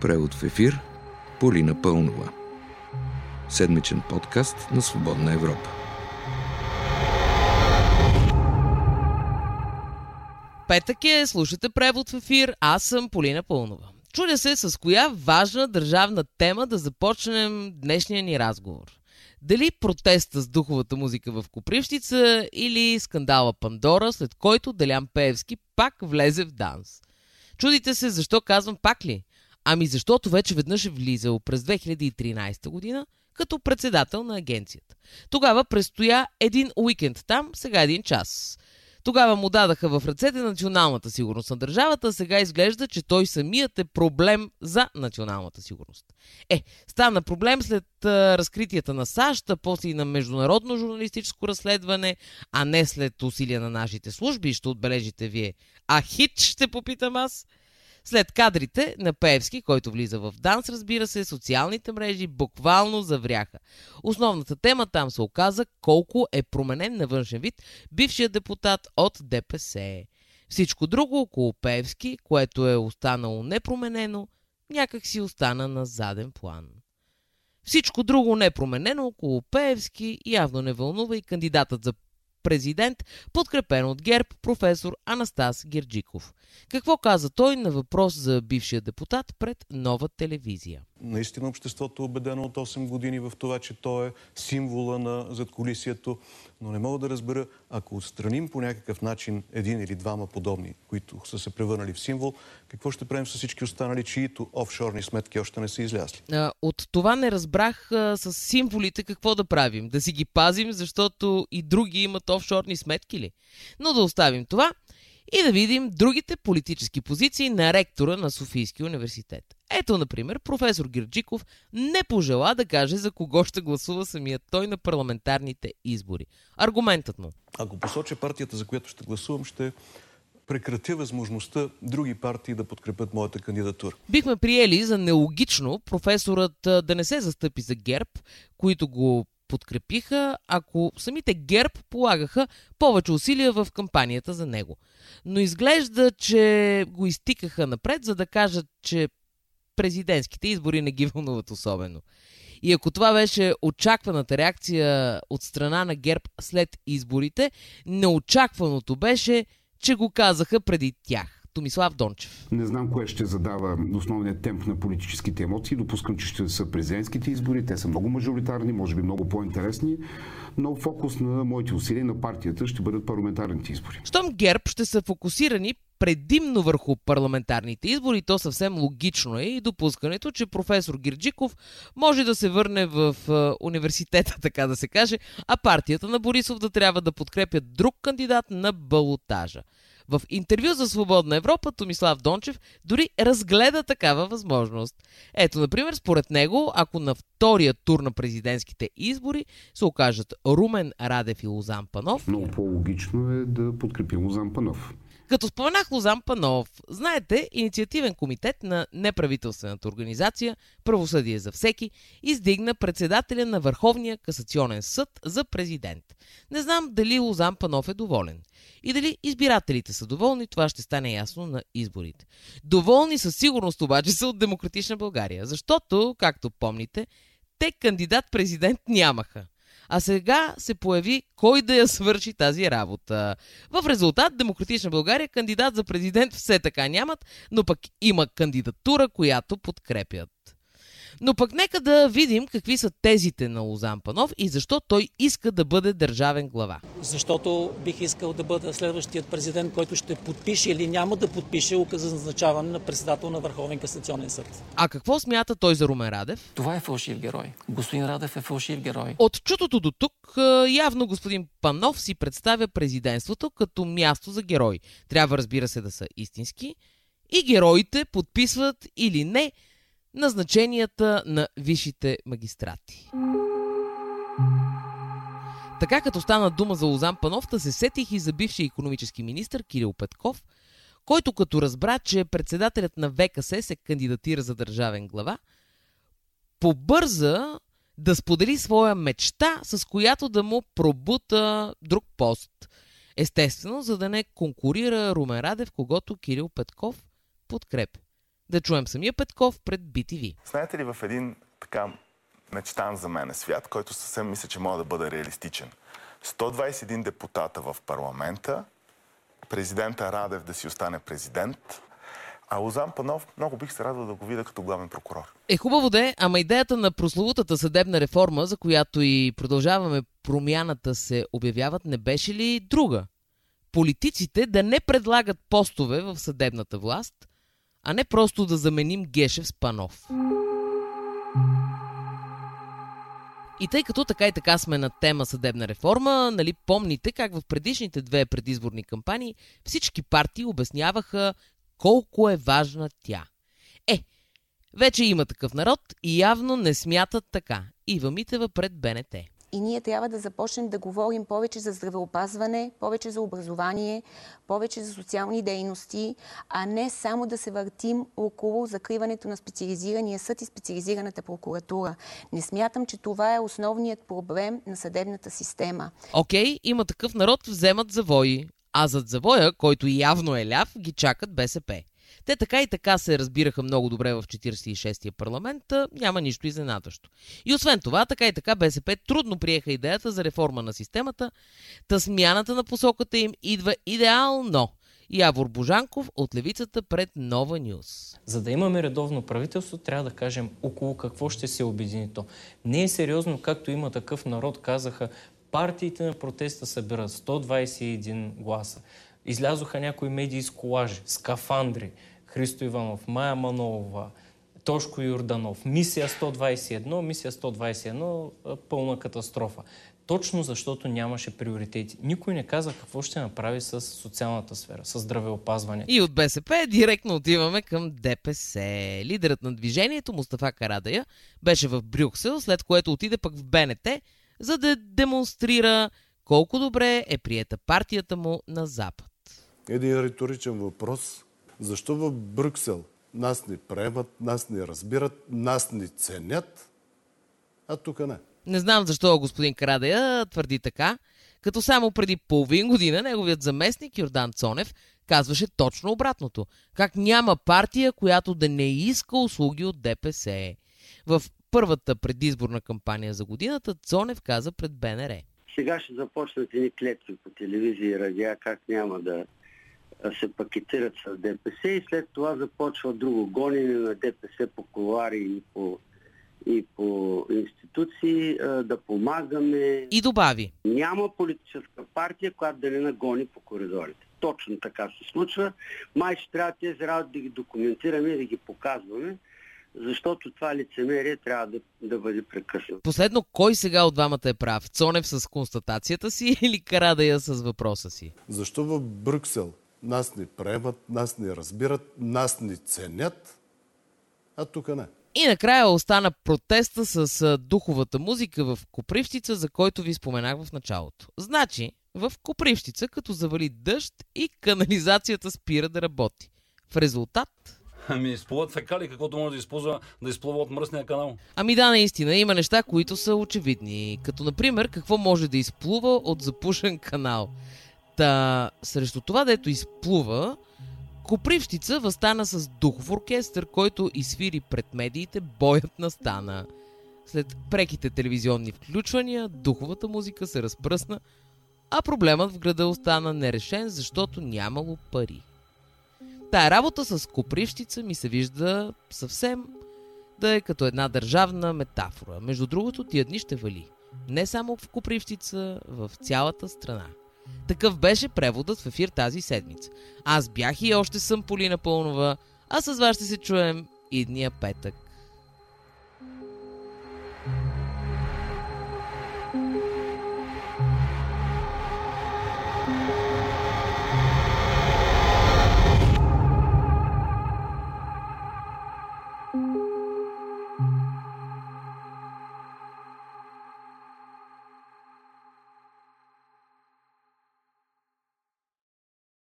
Превод в ефир Полина Пълнова. Седмичен подкаст на Свободна Европа. Петък е, слушате превод в ефир, аз съм Полина Пълнова. Чудя се с коя важна държавна тема да започнем днешния ни разговор. Дали протеста с духовата музика в Копривщица или скандала Пандора, след който Делян Пеевски пак влезе в данс. Чудите се защо казвам пак ли? Ами защото вече веднъж е влизал през 2013 година като председател на агенцията. Тогава престоя един уикенд там, сега един час. Тогава му дадаха в ръцете националната сигурност на държавата, сега изглежда, че той самият е проблем за националната сигурност. Е, стана проблем след а, разкритията на САЩ, а после и на международно журналистическо разследване, а не след усилия на нашите служби, ще отбележите вие. А хит, ще попитам аз. След кадрите на Певски, който влиза в данс, разбира се, социалните мрежи буквално завряха. Основната тема там се оказа колко е променен на външен вид бившият депутат от ДПС. Всичко друго около Певски, което е останало непроменено, някак си остана на заден план. Всичко друго непроменено около Пеевски явно не вълнува и кандидатът за президент, подкрепен от ГЕРБ професор Анастас Герджиков. Какво каза той на въпрос за бившия депутат пред нова телевизия? Наистина обществото е убедено от 8 години в това, че той е символа на задколисието, но не мога да разбера, ако отстраним по някакъв начин един или двама подобни, които са се превърнали в символ, какво ще правим с всички останали, чието офшорни сметки още не са излязли? От това не разбрах с символите какво да правим. Да си ги пазим, защото и други имат офшорни сметки ли? Но да оставим това и да видим другите политически позиции на ректора на Софийския университет. Ето, например, професор Гирджиков не пожела да каже за кого ще гласува самият той на парламентарните избори. Аргументът му. Ако посоча партията, за която ще гласувам, ще прекратя възможността други партии да подкрепят моята кандидатура. Бихме приели за нелогично професорът да не се застъпи за ГЕРБ, които го подкрепиха, ако самите ГЕРБ полагаха повече усилия в кампанията за него. Но изглежда, че го изтикаха напред, за да кажат, че президентските избори не ги вълнуват особено. И ако това беше очакваната реакция от страна на ГЕРБ след изборите, неочакваното беше, че го казаха преди тях. Томислав Дончев. Не знам кое ще задава основният темп на политическите емоции. Допускам, че ще са президентските избори. Те са много мажоритарни, може би много по-интересни, но фокус на моите усилия на партията ще бъдат парламентарните избори. Щом ГЕРБ ще са фокусирани предимно върху парламентарните избори, то съвсем логично е и допускането, че професор Гирджиков може да се върне в университета, така да се каже, а партията на Борисов да трябва да подкрепя друг кандидат на балотажа. В интервю за Свободна Европа Томислав Дончев дори разгледа такава възможност. Ето, например, според него, ако на втория тур на президентските избори се окажат Румен Радев и Лозан Панов... Много по-логично е да подкрепим Лозан Панов. Като споменах Лозан Панов, знаете, инициативен комитет на неправителствената организация Правосъдие за всеки издигна председателя на Върховния касационен съд за президент. Не знам дали Лозан Панов е доволен. И дали избирателите са доволни, това ще стане ясно на изборите. Доволни със сигурност обаче са от Демократична България, защото, както помните, те кандидат-президент нямаха а сега се появи кой да я свърши тази работа. В резултат Демократична България кандидат за президент все така нямат, но пък има кандидатура, която подкрепят. Но пък нека да видим какви са тезите на Лозан Панов и защо той иска да бъде държавен глава. Защото бих искал да бъда следващият президент, който ще подпише или няма да подпише указа за назначаване на председател на Върховен касационен съд. А какво смята той за Румен Радев? Това е фалшив герой. Господин Радев е фалшив герой. От чутото до тук, явно господин Панов си представя президентството като място за герой. Трябва, разбира се, да са истински. И героите подписват или не назначенията на висшите магистрати. Така като стана дума за Лозан Пановта, се сетих и за бившия економически министр Кирил Петков, който като разбра, че председателят на ВКС се кандидатира за държавен глава, побърза да сподели своя мечта, с която да му пробута друг пост. Естествено, за да не конкурира Румен Радев, когато Кирил Петков подкрепя. Да чуем самия Петков пред BTV. Знаете ли в един така мечтан за мен свят, който съвсем мисля, че може да бъде реалистичен. 121 депутата в парламента, президента Радев да си остане президент, а Лозан Панов много бих се радвал да го видя като главен прокурор. Е хубаво де, ама идеята на прословутата съдебна реформа, за която и продължаваме промяната се обявяват, не беше ли друга? Политиците да не предлагат постове в съдебната власт, а не просто да заменим Гешев с Панов. И тъй като така и така сме на тема съдебна реформа, нали помните как в предишните две предизборни кампании всички партии обясняваха колко е важна тя. Е, вече има такъв народ и явно не смятат така. Ива Митева пред БНТ. И ние трябва да започнем да говорим повече за здравеопазване, повече за образование, повече за социални дейности, а не само да се въртим около закриването на специализирания съд и специализираната прокуратура. Не смятам, че това е основният проблем на съдебната система. Окей, okay, има такъв народ, вземат завои. А зад завоя, който явно е ляв, ги чакат БСП. Те така и така се разбираха много добре в 46-я парламент, няма нищо изненадващо. И освен това, така и така БСП трудно приеха идеята за реформа на системата, та смяната на посоката им идва идеално. Явор Божанков от Левицата пред Нова Нюс. За да имаме редовно правителство, трябва да кажем около какво ще се обедини то. Не е сериозно, както има такъв народ, казаха, партиите на протеста събират 121 гласа. Излязоха някои медии с колажи, скафандри, Христо Иванов, Майя Манолова, Тошко Юрданов, мисия 121, мисия 121, пълна катастрофа. Точно защото нямаше приоритети. Никой не каза какво ще направи с социалната сфера, с здравеопазване. И от БСП директно отиваме към ДПС. Лидерът на движението Мустафа Карадая беше в Брюксел, след което отиде пък в БНТ, за да демонстрира колко добре е приета партията му на Запад. Един риторичен въпрос защо в Брюксел нас ни приемат, нас ни разбират, нас ни ценят, а тук не? Не знам защо господин Карадея твърди така, като само преди половин година неговият заместник Йордан Цонев казваше точно обратното. Как няма партия, която да не иска услуги от ДПС. В първата предизборна кампания за годината Цонев каза пред БНР. Сега ще започнат едни клетки по телевизия и радиа, как няма да се пакетират с ДПС и след това започва друго гонене на ДПС по колари и по, и по институции, да помагаме. И добави. Няма политическа партия, която да не нагони по коридорите. Точно така се случва. Май ще трябва тези работи да ги документираме и да ги показваме, защото това лицемерие трябва да, да бъде прекъснато. Последно, кой сега от двамата е прав? Цонев с констатацията си или Карадая с въпроса си? Защо в Брюксел нас ни приемат, нас ни разбират, нас ни ценят, а тук не. И накрая остана протеста с духовата музика в Копривщица, за който ви споменах в началото. Значи, в Копривщица, като завали дъжд и канализацията спира да работи. В резултат... Ами, изплуват фекали, каквото може да използва да изплува от мръсния канал. Ами да, наистина, има неща, които са очевидни. Като, например, какво може да изплува от запушен канал. Та, срещу това, дето изплува, Копривщица възстана с духов оркестър, който изсвири пред медиите боят на стана. След преките телевизионни включвания, духовата музика се разпръсна, а проблемът в града остана нерешен, защото нямало пари. Тая работа с Копривщица ми се вижда съвсем да е като една държавна метафора. Между другото, тия дни ще вали. Не само в Копривщица, в цялата страна. Такъв беше преводът в ефир тази седмица. Аз бях и още съм Полина Пълнова, а с вас ще се чуем идния петък.